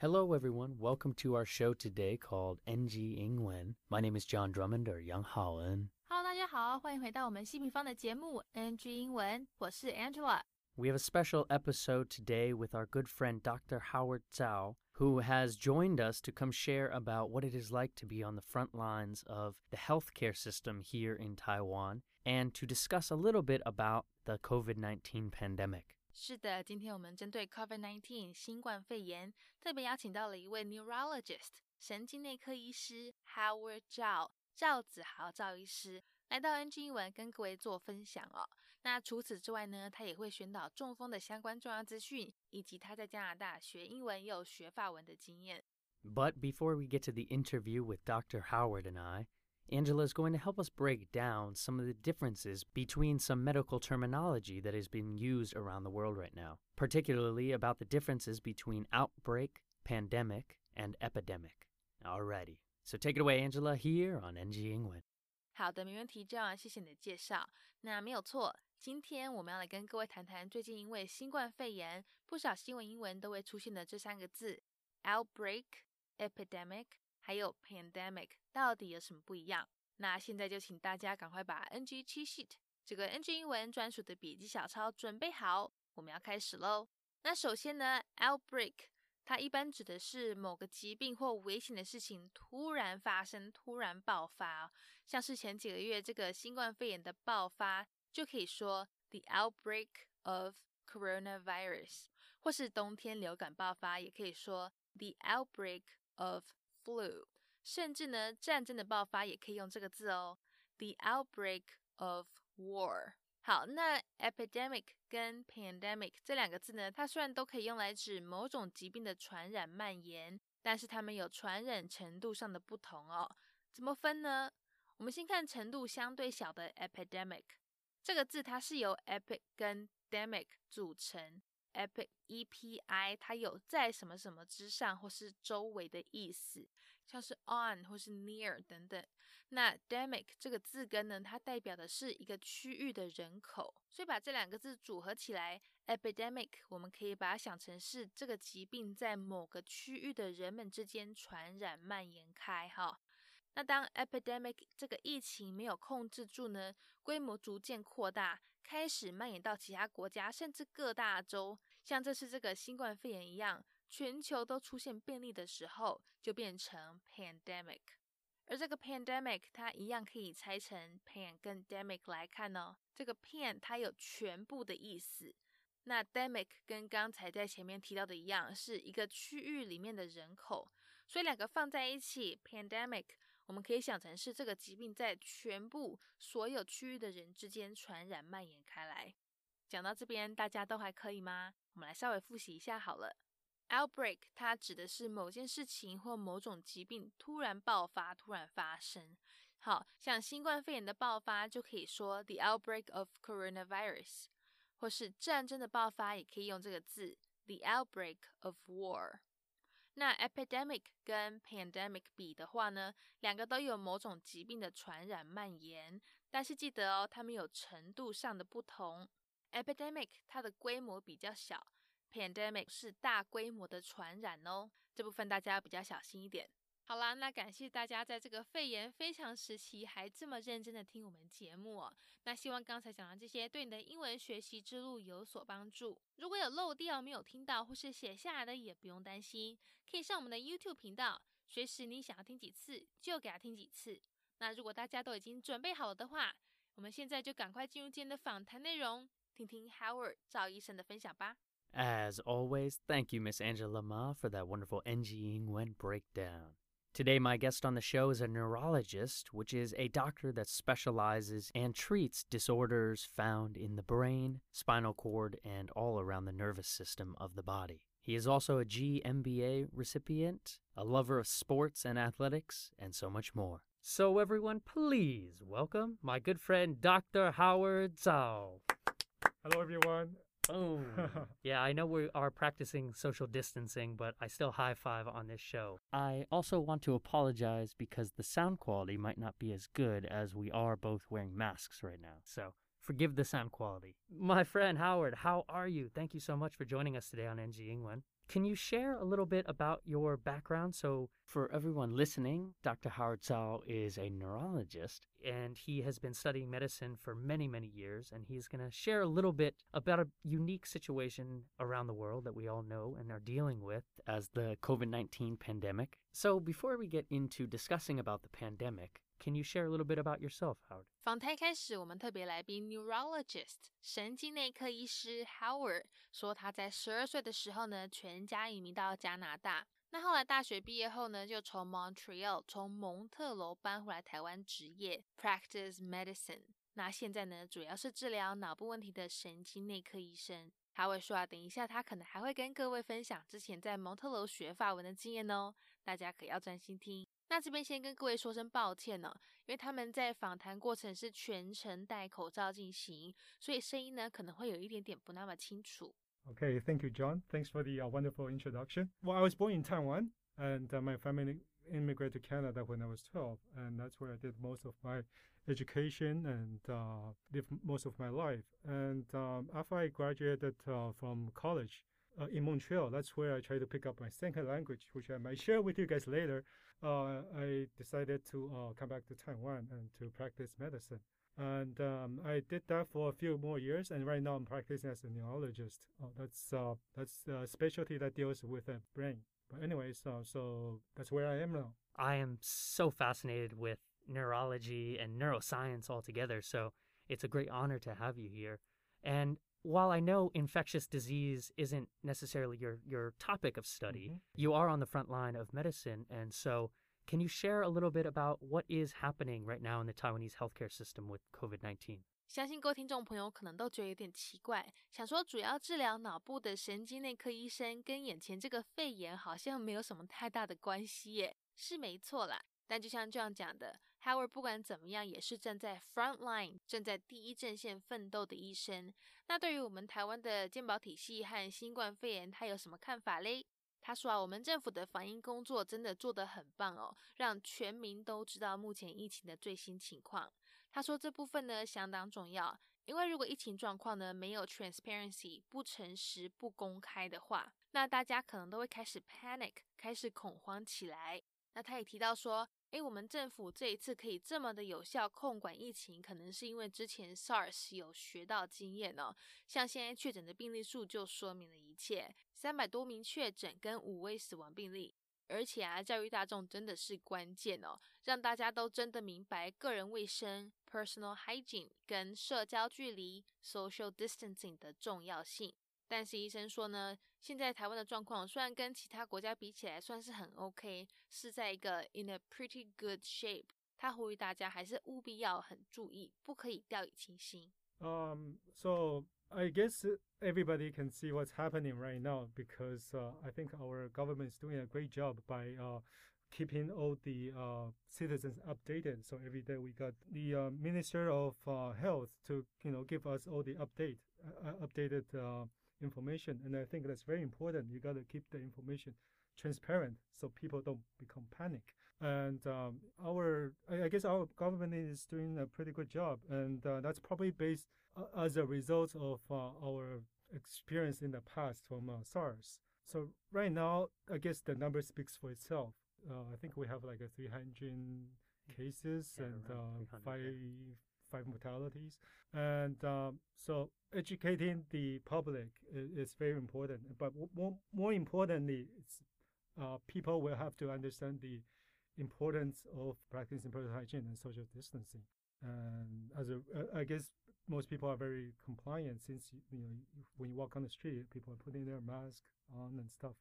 Hello, everyone. Welcome to our show today called NG 英文. My name is John Drummond or Young Holland. Hello，大家好，欢迎回到我们西平方的节目 NG 英文，我是 Angela。 We have a special episode today with our good friend Dr. Howard Zhao, who has joined us to come share about what it is like to be on the front lines of the healthcare system here in Taiwan and to discuss a little bit about the COVID 19 pandemic. 是的，今天我们针对 COVID-19 新冠肺炎，特别邀请到了一位 neurologist 神经内科医师 Howard Zhao 赵子豪赵医师来到 NG 英文跟各位做分享哦。那除此之外呢，他也会宣导中风的相关重要资讯，以及他在加拿大学英文又学法文的经验。But before we get to the interview with Dr. Howard and I, Angela is going to help us break down some of the differences between some medical terminology that is being used around the world right now, particularly about the differences between outbreak, pandemic, and epidemic. Alrighty, so take it away, Angela, here on NG 英文。好的，没问题，John，谢谢你的介绍。那没有错，今天我们要来跟各位谈谈最近因为新冠肺炎，不少新闻英文都会出现的这三个字：outbreak、epidemic， 还有 pandemic，到底有什么不一样？那现在就请大家赶快把 NG 七 sheet 这个 NG 英文专属的笔记小抄准备好，我们要开始喽。那首先呢，outbreak。它一般指的是某个疾病或危险的事情突然发生、突然爆发、像是前几个月这个新冠肺炎的爆发，就可以说 the outbreak of coronavirus，或是冬天流感爆发，也可以说 the outbreak of flu，甚至呢战争的爆发也可以用这个字哦，the outbreak of war。好，那 epidemic 跟 pandemic 这两个字呢，它虽然都可以用来指某种疾病的传染蔓延，但是它们有传染程度上的不同哦。怎么分呢？我们先看程度相对小的 epidemic 这个字，它是由 epic 跟 demic 组成。Epi e p i 它有在什么什么之上或是周围的意思，像是 on 或是 near 等等。那 demic 这个字根呢，它代表的是一个区域的人口，所以把这两个字组合起来，epidemic 我们可以把它想成是这个疾病在某个区域的人们之间传染蔓延开哈。那当 epidemic 这个疫情没有控制住呢，规模逐渐扩大，开始蔓延到其他国家，甚至各大洲，像这次这个新冠肺炎一样，全球都出现病例的时候，就变成 pandemic。而这个 pandemic 它一样可以拆成 pan 跟 demic 来看哦。这个 pan 它有全部的意思，那 demic 跟刚才在前面提到的一样，是一个区域里面的人口，所以两个放在一起，pandemic 我们可以想成是这个疾病在全部所有区域的人之间传染蔓延开来。讲到这边，大家都还可以吗？我们来稍微复习一下好了。Outbreak 它指的是某件事情或某种疾病突然爆发、突然发生。好像新冠肺炎的爆发就可以说 the outbreak of coronavirus，或是战争的爆发也可以用这个字 the outbreak of war。那 epidemic 跟 pandemic 比的话呢，两个都有某种疾病的传染蔓延，但是记得哦，它们有程度上的不同。epidemic 它的规模比较小。Pandemic 是大规模的传染哦，这部分大家要比较小心一点。好啦，那感谢大家在这个肺炎非常时期还这么认真的听我们节目。那希望刚才讲的这些对你的英文学习之路有所帮助。如果有漏掉没有听到或是写下来的，也不用担心，可以上我们的 YouTube 频道，随时你想要听几次就给他听几次。那如果大家都已经准备好了的话，我们现在就赶快进入今天的访谈内容，听听 Howard 赵医生的分享吧。As always, thank you, Miss Angela Ma, for that wonderful NG Ingwen breakdown. Today, my guest on the show is a neurologist, which is a doctor that specializes and treats disorders found in the brain, spinal cord, and all around the nervous system of the body. He is also a GMBA recipient, a lover of sports and athletics, and so much more. So, everyone, please welcome my good friend, Dr. Howard Zhao. Hello, everyone. Boom. Oh. yeah, I know we are practicing social distancing, but I still high five on this show. I also want to apologize because the sound quality might not be as good as we are both wearing masks right now. So forgive the sound quality. My friend Howard, how are you? Thank you so much for joining us today on NG England. Can you share a little bit about your background? So, for everyone listening, Dr. Howard Zhao is a neurologist and he has been studying medicine for many, many years. And he's going to share a little bit about a unique situation around the world that we all know and are dealing with as the COVID 19 pandemic. So, before we get into discussing about the pandemic, can you share a little bit about yourself, Howard? 访谈开始，我们特别来宾 neurologist 神经内科医师 Howard 说，他在十二岁的时候呢，全家移民到加拿大。那后来大学毕业后呢，就从 Montreal 从蒙特楼搬回来台湾执业 practice medicine。那现在呢，主要是治疗脑部问题的神经内科医生。他会说啊，等一下他可能还会跟各位分享之前在蒙特楼学法文的经验哦，大家可要专心听。那这边先跟各位说声抱歉呢，因为他们在访谈过程是全程戴口罩进行，所以声音呢可能会有一点点不那么清楚。Okay, thank you, John. Thanks for the uh, wonderful introduction. Well, I was born in Taiwan, and uh, my family immigrated to Canada when I was 12, and that's where I did most of my education and uh, lived most of my life. And um, after I graduated uh, from college uh, in Montreal, that's where I tried to pick up my second language, which I might share with you guys later uh, I decided to uh, come back to Taiwan and to practice medicine. And um, I did that for a few more years, and right now I'm practicing as a neurologist. Uh, that's uh, that's a specialty that deals with the brain. But anyway, uh, so that's where I am now. I am so fascinated with neurology and neuroscience altogether, so it's a great honor to have you here. And while I know infectious disease isn't necessarily your, your topic of study, mm-hmm. you are on the front line of medicine. And so, can you share a little bit about what is happening right now in the Taiwanese healthcare system with COVID 19? 相信各位听众朋友可能都觉得有点奇怪，想说主要治疗脑部的神经内科医生跟眼前这个肺炎好像没有什么太大的关系耶，是没错啦。但就像这样讲的 ，Howard 不管怎么样也是站在 front line，站在第一阵线奋斗的医生。那对于我们台湾的健保体系和新冠肺炎，他有什么看法嘞？他说啊，我们政府的防疫工作真的做得很棒哦，让全民都知道目前疫情的最新情况。他说这部分呢相当重要，因为如果疫情状况呢没有 transparency，不诚实、不公开的话，那大家可能都会开始 panic，开始恐慌起来。那他也提到说。诶，我们政府这一次可以这么的有效控管疫情，可能是因为之前 SARS 有学到经验哦。像现在确诊的病例数就说明了一切，三百多名确诊跟五位死亡病例。而且啊，教育大众真的是关键哦，让大家都真的明白个人卫生 （personal hygiene） 跟社交距离 （social distancing） 的重要性。但是医生说呢，现在台湾的状况虽然跟其他国家比起来算是很 OK，是在一个 in a pretty good shape。他呼吁大家还是务必要很注意，不可以掉以轻心。Um, so I guess everybody can see what's happening right now because uh, I think our government is doing a great job by uh, keeping all the uh, citizens updated. So every day we got the uh, Minister of uh, Health to you know give us all the update uh, updated information. And I think that's very important. You got to keep the information transparent so people don't become panic. And um, our, I guess our government is doing a pretty good job. And uh, that's probably based uh, as a result of uh, our experience in the past from uh, SARS. So right now, I guess the number speaks for itself. Uh, I think we have like a 300 cases yeah, and uh, five mortalities. And um, so educating the public is, is, very important. But more, more importantly, uh, people will have to understand the importance of practicing personal hygiene and social distancing. And as a, uh, I guess most people are very compliant since you know when you walk on the street, people are putting their mask on and stuff.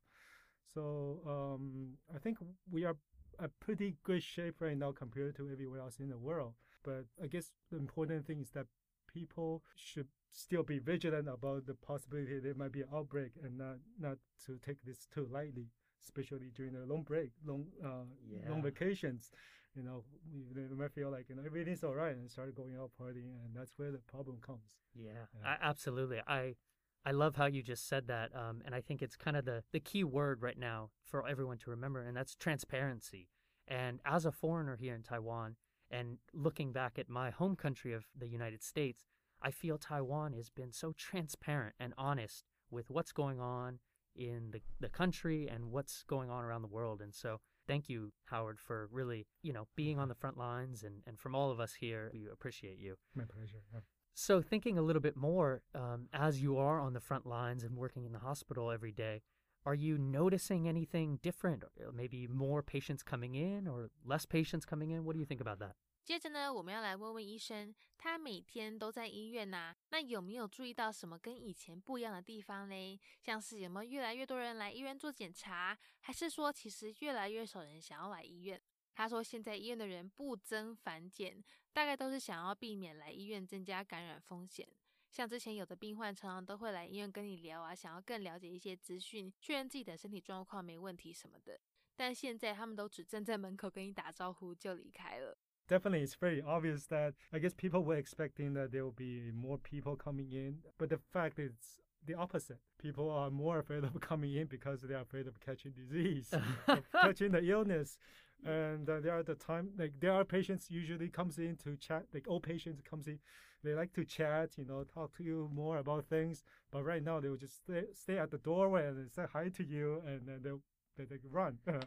So um, I think we are a pretty good shape right now compared to everywhere else in the world. But I guess the important thing is that people should still be vigilant about the possibility there might be an outbreak and not not to take this too lightly, especially during a long break, long uh, yeah. long vacations. You know, they might feel like you know everything's all right and start going out partying, and that's where the problem comes. Yeah, yeah. I, absolutely. I I love how you just said that, um, and I think it's kind of the the key word right now for everyone to remember, and that's transparency. And as a foreigner here in Taiwan, and looking back at my home country of the United States, I feel Taiwan has been so transparent and honest with what's going on in the, the country and what's going on around the world. And so thank you, Howard, for really, you know, being on the front lines and, and from all of us here, we appreciate you. My pleasure. Yeah. So thinking a little bit more, um, as you are on the front lines and working in the hospital every day, are you noticing anything different? Maybe more patients coming in or less patients coming in? What do you think about that? 接着呢，我们要来问问医生，他每天都在医院呐、那有没有注意到什么跟以前不一样的地方嘞？像是有没有越来越多人来医院做检查，还是说其实越来越少人想要来医院？他说现在医院的人不增反减，大概都是想要避免来医院增加感染风险。像之前有的病患常常都会来医院跟你聊啊，想要更了解一些资讯，确认自己的身体状况没问题什么的。但现在他们都只站在门口跟你打招呼就离开了。Definitely, it's very obvious that I guess people were expecting that there will be more people coming in, but the fact is the opposite. People are more afraid of coming in because they are afraid of catching disease, of catching the illness. And uh, there are the time like there are patients usually comes in to chat like old patients comes in they like to chat you know talk to you more about things. But right now they will just stay, stay at the doorway and say hi to you and then they'll they, they run.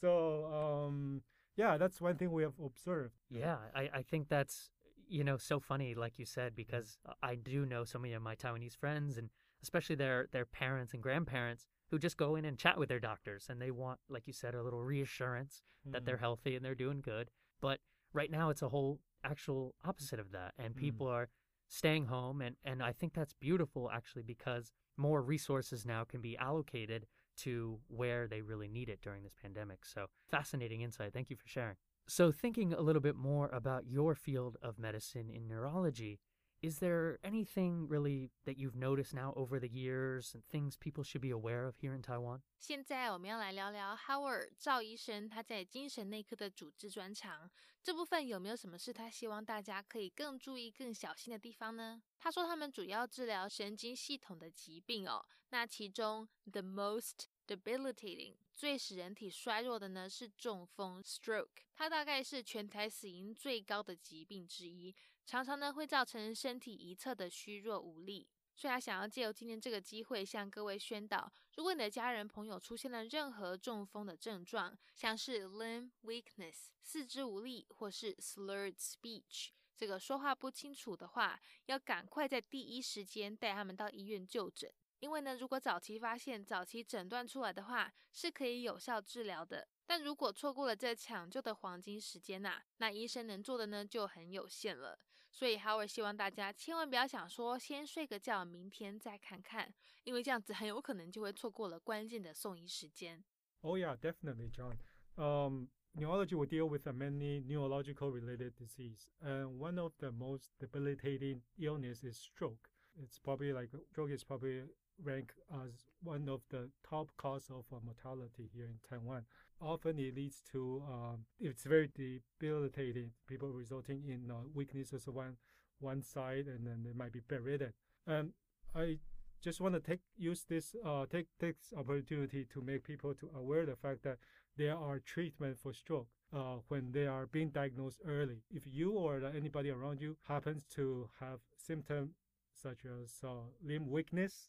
So um yeah that's one thing we have observed. Yeah, I, I think that's, you know, so funny, like you said, because I do know so many of my Taiwanese friends and especially their, their parents and grandparents who just go in and chat with their doctors and they want, like you said, a little reassurance that they're Mm. healthy and they're doing good. But right now it's a whole actual opposite of that. And Mm. people are staying home and, and I think that's beautiful actually because more resources now can be allocated to where they really need it during this pandemic. So fascinating insight. Thank you for sharing. So thinking a little bit more about your field of medicine in neurology, is there anything really that you've noticed now over the years and things people should be aware of here in Taiwan? 现在我们要来聊聊 Howard 赵医生他在精神内科的主治专长这部分有没有什么是他希望大家可以更注意、更小心的地方呢？他说他们主要治疗神经系统的疾病哦，那其中 the most debilitating 最使人体衰弱的呢是中风 stroke，它大概是全台死因最高的疾病之一， 常常呢会造成身体一侧的虚弱无力。所以他想要借由今天这个机会向各位宣导，如果你的家人朋友出现了任何中风的症状，像是 limb weakness 四肢无力，或是 slurred speech 这个说话不清楚的话，要赶快在第一时间带他们到医院就诊。因为呢，如果早期发现、早期诊断出来的话，是可以有效治疗的。但如果错过了这抢救的黄金时间呐、那医生能做的呢就很有限了。所以 Howard 希望大家千万不要想说先睡个觉，明天再看看，因为这样子很有可能就会错过了关键的送医时间。 Oh yeah, definitely, John. Um, neurology will deal with uh, many neurological related disease, and one of the most debilitating illness is stroke. It's probably like stroke is probably ranked as one of the top cause of uh, mortality here in Taiwan. Often it leads to um, it's very debilitating. People resulting in uh, weaknesses of one one side, and then they might be bedridden. And I just want to take use this uh, take this opportunity to make people to aware the fact that there are treatment for stroke uh, when they are being diagnosed early. If you or anybody around you happens to have symptoms such as uh, limb weakness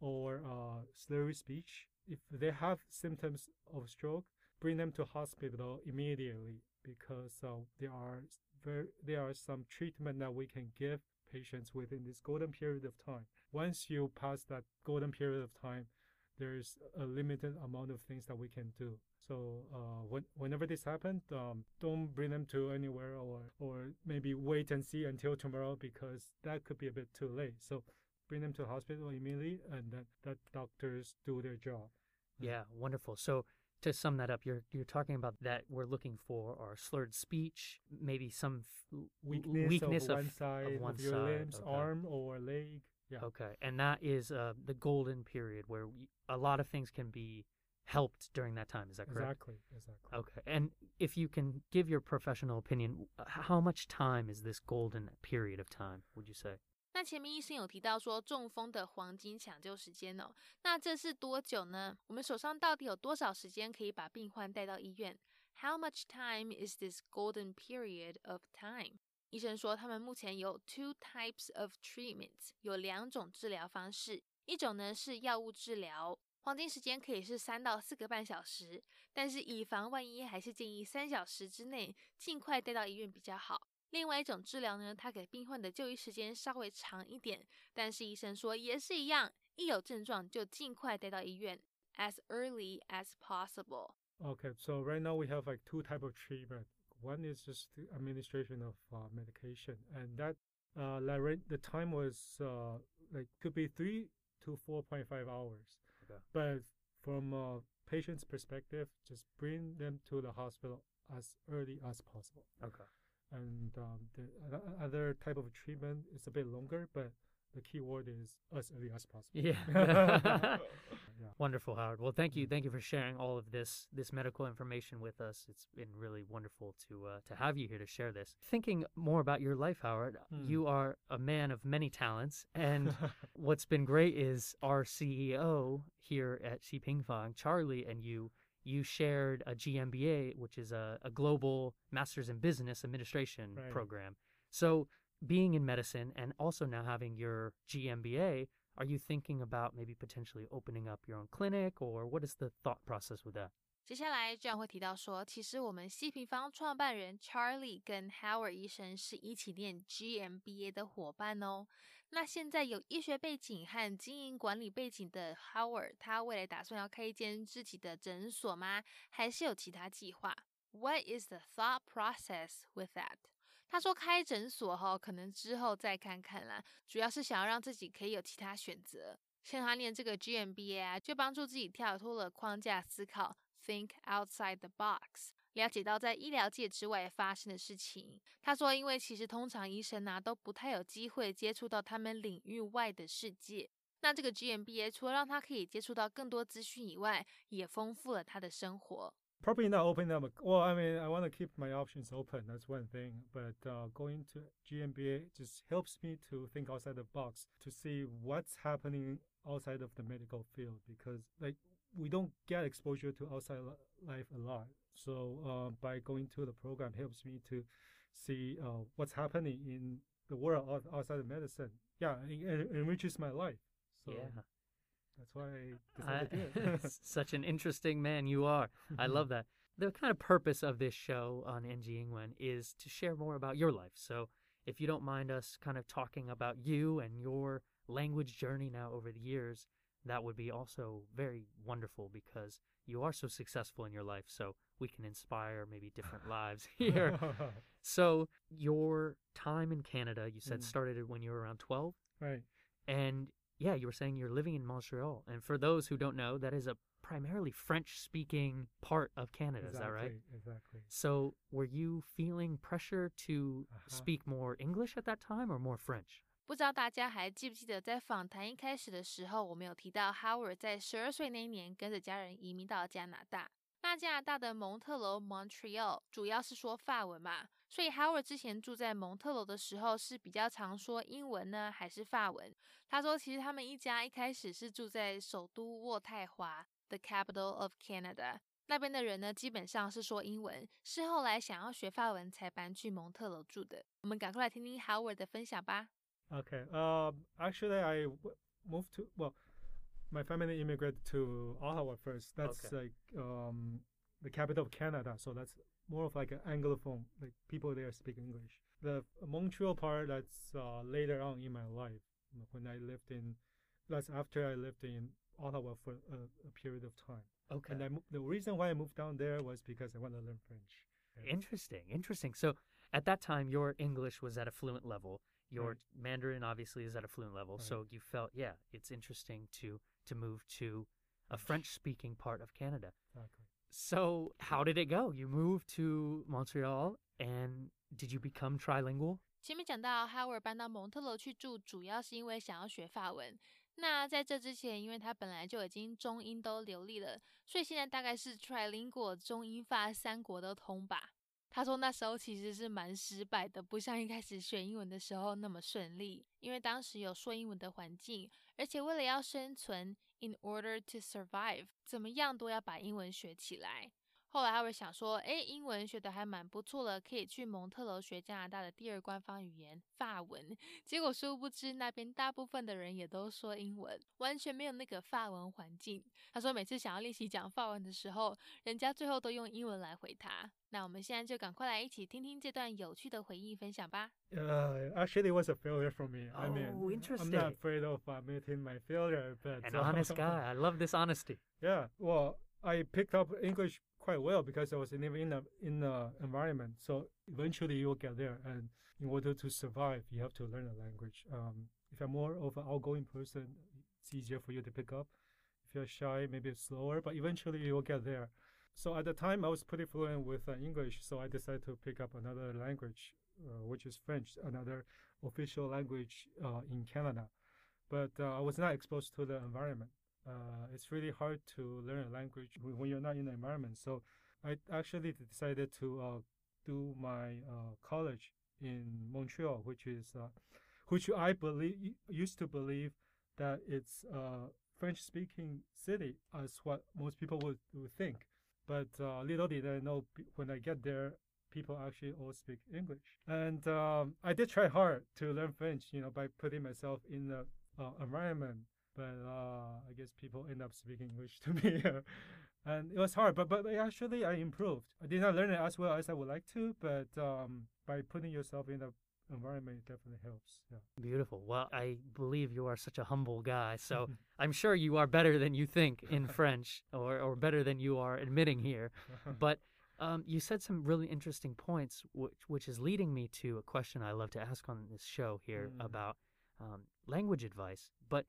or uh, slurry speech, if they have symptoms of stroke, bring them to hospital immediately because uh, there are very, there are some treatment that we can give patients within this golden period of time. Once you pass that golden period of time, there's a limited amount of things that we can do. So uh, when, whenever this happened, um, don't bring them to anywhere or or maybe wait and see until tomorrow because that could be a bit too late. So bring them to hospital immediately and then let doctors do their job. Yeah, wonderful. So to sum that up, you're you're talking about that we're looking for our slurred speech, maybe some f- Weakness, weakness of one side one of your side, limbs, okay. arm or leg. Yeah. Okay, and that is uh, the golden period where we, a lot of things can be helped during that time. Is that correct? Exactly. Exactly. Okay, and if you can give your professional opinion, how much time is this golden period of time? Would you say? 那前面医生有提到说中风的黄金抢救时间哦，那这是多久呢？我们手上到底有多少时间可以把病患带到医院？How much time is this golden period of time？医生说，他们目前有 two types of treatments，有两种治疗方式，一种呢是药物治疗黄金时间可以是三到四个半小时，但是以防万一，还是建议三小时之内尽快带到医院比较好。另外一种治疗呢，它给病患的就医时间稍微长一点，但是医生说也是一样，一有症状就尽快带到医院，as early as possible。Okay, so right now we have like two type of treatment. One is just the administration of uh, medication, and that uh, like the time was uh, like could be three to four point five hours. Okay. But from a patient's perspective, just bring them to the hospital as early as possible. Okay. And um, the other type of treatment is a bit longer, but the key word is as early as possible. Yeah. yeah. Wonderful, Howard. Well, thank you, thank you for sharing all of this this medical information with us. It's been really wonderful to uh, to have you here to share this. Thinking more about your life, Howard, Hmm. you are a man of many talents, and what's been great is our CEO here at Xiping Fang, Charlie, and you. You shared a GMBA, which is a, a global Masters in Business Administration Right. program. So, being in medicine and also now having your GMBA, are you thinking about maybe potentially opening up your own clinic, or what is the thought process with that? 接下来这样会提到说，其实我们西平方创办人 Charlie 跟 Howard 医生是一起念 GMBA 的伙伴哦。那现在有医学背景和经营管理背景的 Howard，他未来打算要开一间自己的诊所吗？还是有其他计划？What is the thought process with that？他说开诊所哈，可能之后再看看啦，主要是想要让自己可以有其他选择。像他念这个 GMBA 啊，就帮助自己跳脱了框架思考 ，think outside the box，了解到在医疗界之外发生的事情。他说，因为其实通常医生啊都不太有机会接触到他们领域外的世界。那这个 GMBA 除了让他可以接触到更多资讯以外，也丰富了他的生活。 Probably not opening up. a- Well, I mean, I want to keep my options open. That's one thing. But uh, going to GMBA just helps me to think outside the box to see what's happening outside of the medical field because, like, we don't get exposure to outside life a lot. So uh, by going to the program helps me to see uh, what's happening in the world outside of medicine. Yeah, it, it enriches my life. So yeah. that's why I I- decided it. such an interesting man you are. I love that. The kind of purpose of this show on NG Ingwen is to share more about your life. So, if you don't mind us kind of talking about you and your language journey now over the years, that would be also very wonderful because you are so successful in your life. So, we can inspire maybe different lives here. So, your time in Canada, you said Mm. started when you were around 12? right. And yeah, you were saying you're living in Montreal. And for those who don't know, that is a primarily French speaking part of Canada. Is that right? Exactly, Exactly. So were you feeling pressure to Uh-huh. speak more English at that time or more French? 不知道大家还记不记得，在访谈一开始的时候，我们有提到 Howard 在十二岁那一年跟着家人移民到加拿大。那加拿大的蒙特楼 （Montreal） 主要是说法文嘛，所以 Howard 之前住在蒙特楼的时候是比较常说英文呢，还是法文？他说，其实他们一家一开始是住在首都渥太华 （the capital of Canada） 那边的人呢，基本上是说英文，是后来想要学法文才搬去蒙特楼住的。我们赶快来听听 Howard 的分享吧。Okay. Um. Actually, I w- moved to well, my family immigrated to Ottawa first. That's Okay. like um the capital of Canada. So that's more of like an anglophone. Like people there speak English. The Montreal part that's uh, later on in my life when I lived in. That's after I lived in Ottawa for a, a period of time. Okay. And I, mo- the reason why I moved down there was because I want to learn French. Interesting. Interesting. So at that time, your English was at a fluent level Your Right. Mandarin obviously is at a fluent level. Right. So you felt, yeah, it's interesting to to move to a French-speaking part of Canada. Exactly. So how did it go? You moved to Montreal, and did you become trilingual? 前面讲到 Howard 搬到蒙特楼去住，主要是因为想要学法文。那在这之前，因为他本来就已经中英都流利了，所以现在大概是 trilingual 中英法三国都通吧。 他说那时候其实是蛮失败的，不像一开始学英文的时候那么顺利，因为当时有说英文的环境，而且为了要生存，in order to survive，怎么样都要把英文学起来。后来他会想说，哎，英文学的还蛮不错的，可以去蒙特楼学加拿大的第二官方语言法文。结果殊不知那边大部分的人也都说英文，完全没有那个法文环境。他说每次想要练习讲法文的时候，人家最后都用英文来回他。那我们现在就赶快来一起听听这段有趣的回忆分享吧。Uh, actually, it was a failure for me. I mean, Oh, interesting. I'm not afraid of admitting my failure, but An uh, honest guy. I love this honesty. Yeah, well, I picked up English quite well because I was in in in a environment. So eventually you'll get there, and in order to survive, you have to learn a language. Um, if you're more of an outgoing person, it's easier for you to pick up. If you're shy, maybe it's slower, but eventually you'll get there. So at the time, I was pretty fluent with uh, English, so I decided to pick up another language, uh, which is French, another official language uh, in Canada. But uh, I was not exposed to the environment. Uh, it's really hard to learn a language when you're not in the environment. So I actually decided to uh, do my uh, college in Montreal, which is uh, which I believe used to believe that it's a French-speaking city, as what most people would, would think. But uh, little did I know when I get there, people actually all speak English. And um, I did try hard to learn French, you know, by putting myself in the uh, environment. But uh, I guess people end up speaking English to me. and it was hard, but but actually I improved. I did not learn it as well as I would like to, but um, by putting yourself in the environment, it definitely helps. Yeah. Beautiful. Well, I believe you are such a humble guy, so I'm sure you are better than you think in French, or or better than you are admitting here. But um, you said some really interesting points, which which is leading me to a question I love to ask on this show here Mm. about um, language advice. But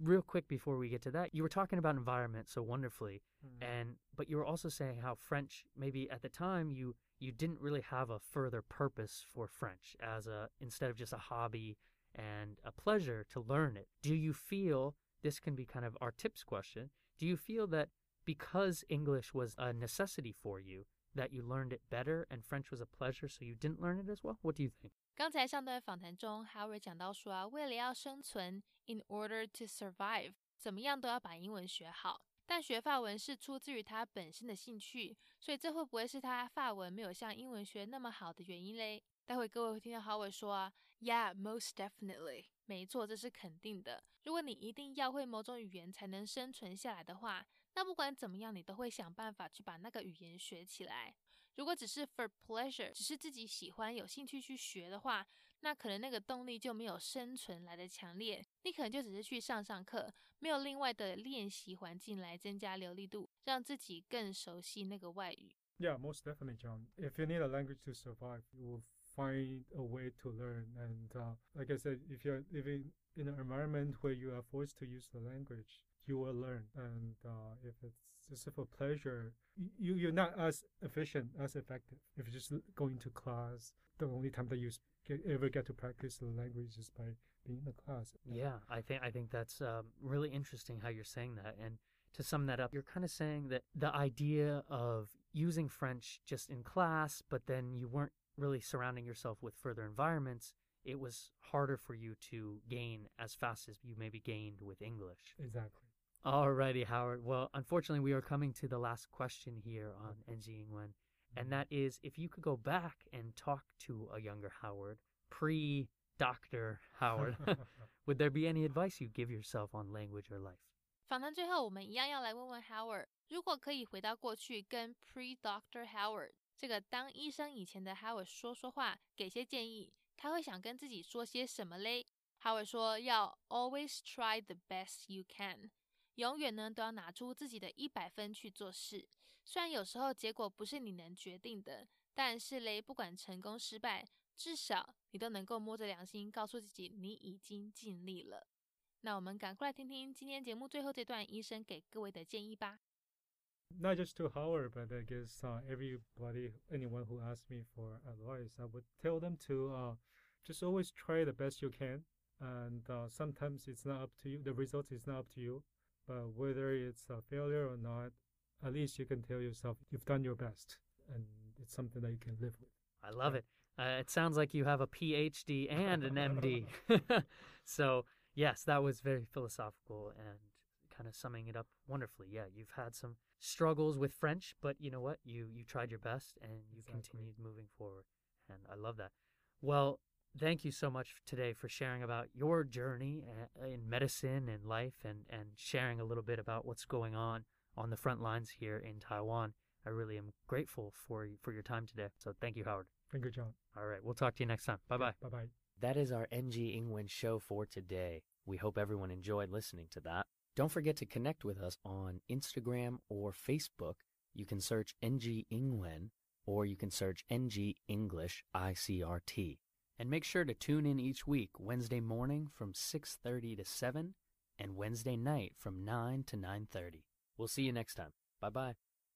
real quick before we get to that, you were talking about environment so wonderfully, Mm. and but you were also saying how French maybe at the time you you didn't really have a further purpose for French as a instead of just a hobby and a pleasure to learn it. Do you feel this can be kind of our tips question? Do you feel that because English was a necessity for you that you learned it better and French was a pleasure so you didn't learn it as well? What do you think? 刚才上段访谈中，Howard 讲到说啊，为了要生存，in order to survive，怎么样都要把英文学好。但学法文是出自于他本身的兴趣，所以这会不会是他法文没有像英文学那么好的原因嘞？待会各位会听到 Howard 说啊，Yeah，most definitely，没错，这是肯定的。如果你一定要会某种语言才能生存下来的话，那不管怎么样，你都会想办法去把那个语言学起来。如果只是 for pleasure，只是自己喜欢、有兴趣去学的话，那可能那个动力就没有生存来的强烈。你可能就只是去上上课，没有另外的练习环境来增加流利度，让自己更熟悉那个外语。Yeah, most definitely, John. If you need a language to survive, you will find a way to learn. And uh, like I said, if you're living in an environment where you are forced to use the language, you will learn. And uh, if it's just for pleasure, you you're not as efficient, as effective. If you're just going to class, the only time that you get, ever get to practice the language is by being in the class. Yeah, I think I think that's um, really interesting how you're saying that. And to sum that up, you're kind of saying that the idea of using French just in class, but then you weren't really surrounding yourself with further environments It was harder for you to gain as fast as you maybe gained with English. Exactly. Alrighty, Howard. Well, unfortunately, we are coming to the last question here on NG Ingwen, and that is if you could go back and talk to a younger Howard, pre Dr. Howard, would there be any advice you give yourself on language or life? 访谈最后，我们一样要来问问 Howard，如果可以回到过去跟 Pre Doctor Howard 这个当医生以前的 Howard 说说话，给些建议， 他会想跟自己说些什么嘞他会说要 always try the best you can，永远呢都要拿出自己的一百分去做事。虽然有时候结果不是你能决定的，但是嘞，不管成功失败，至少你都能够摸着良心告诉自己，你已经尽力了。那我们赶快来听听今天节目最后这段医生给各位的建议吧。Not just to Howard, but I guess uh, everybody, anyone who asks me for advice, I would tell them to uh, just always try the best you can. And uh, sometimes it's not up to you, the result is not up to you. But whether it's a failure or not, at least you can tell yourself you've done your best. And it's something that you can live with. I love it. Uh, it sounds like you have a PhD and an MD. so, yes, that was very philosophical and kind of summing it up wonderfully. Yeah, you've had some struggles with French, but you know what? You you tried your best and you Exactly. continued moving forward. And I love that. Well, thank you so much today for sharing about your journey eh, in medicine and life and and sharing a little bit about what's going on on the front lines here in Taiwan. I really am grateful for for your time today. So thank you, Howard. Thank you, John. All right, we'll talk to you next time. Bye bye. Bye bye. That is our NG Ingwen show for today. We hope everyone enjoyed listening to that. Don't forget to connect with us on Instagram or Facebook. You can search NG Ingwen or you can search NG English ICRT. And make sure to tune in each week Wednesday morning from 6:30 to 7 and Wednesday night from 9 to 9:30. We'll see you next time. Bye bye.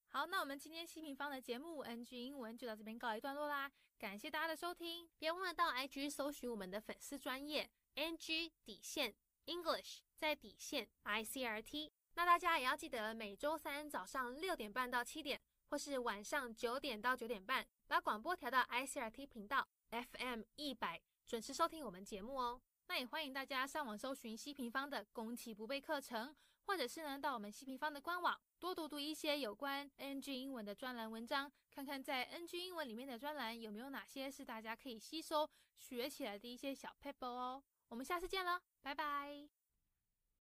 好，那我们今天西平方的节目 NG 英文就到这边告一段落啦，感谢大家的收听，别忘了到 IG 搜寻我们的粉丝专页 NG 底线 English。在底线 ICRT。那大家也要记得每周三早上六点半到七点，或是晚上九点到九点半，把广播调到 ICRT 频道 FM 一百，准时收听我们节目哦。那也欢迎大家上网搜寻西平方的攻其不备课程，或者是呢到我们西平方的官网多读读一些有关 NG 英文的专栏文章，看看在 NG 英文里面的专栏有没有哪些是大家可以吸收学起来的一些小 paper 哦。我们下次见了，拜拜。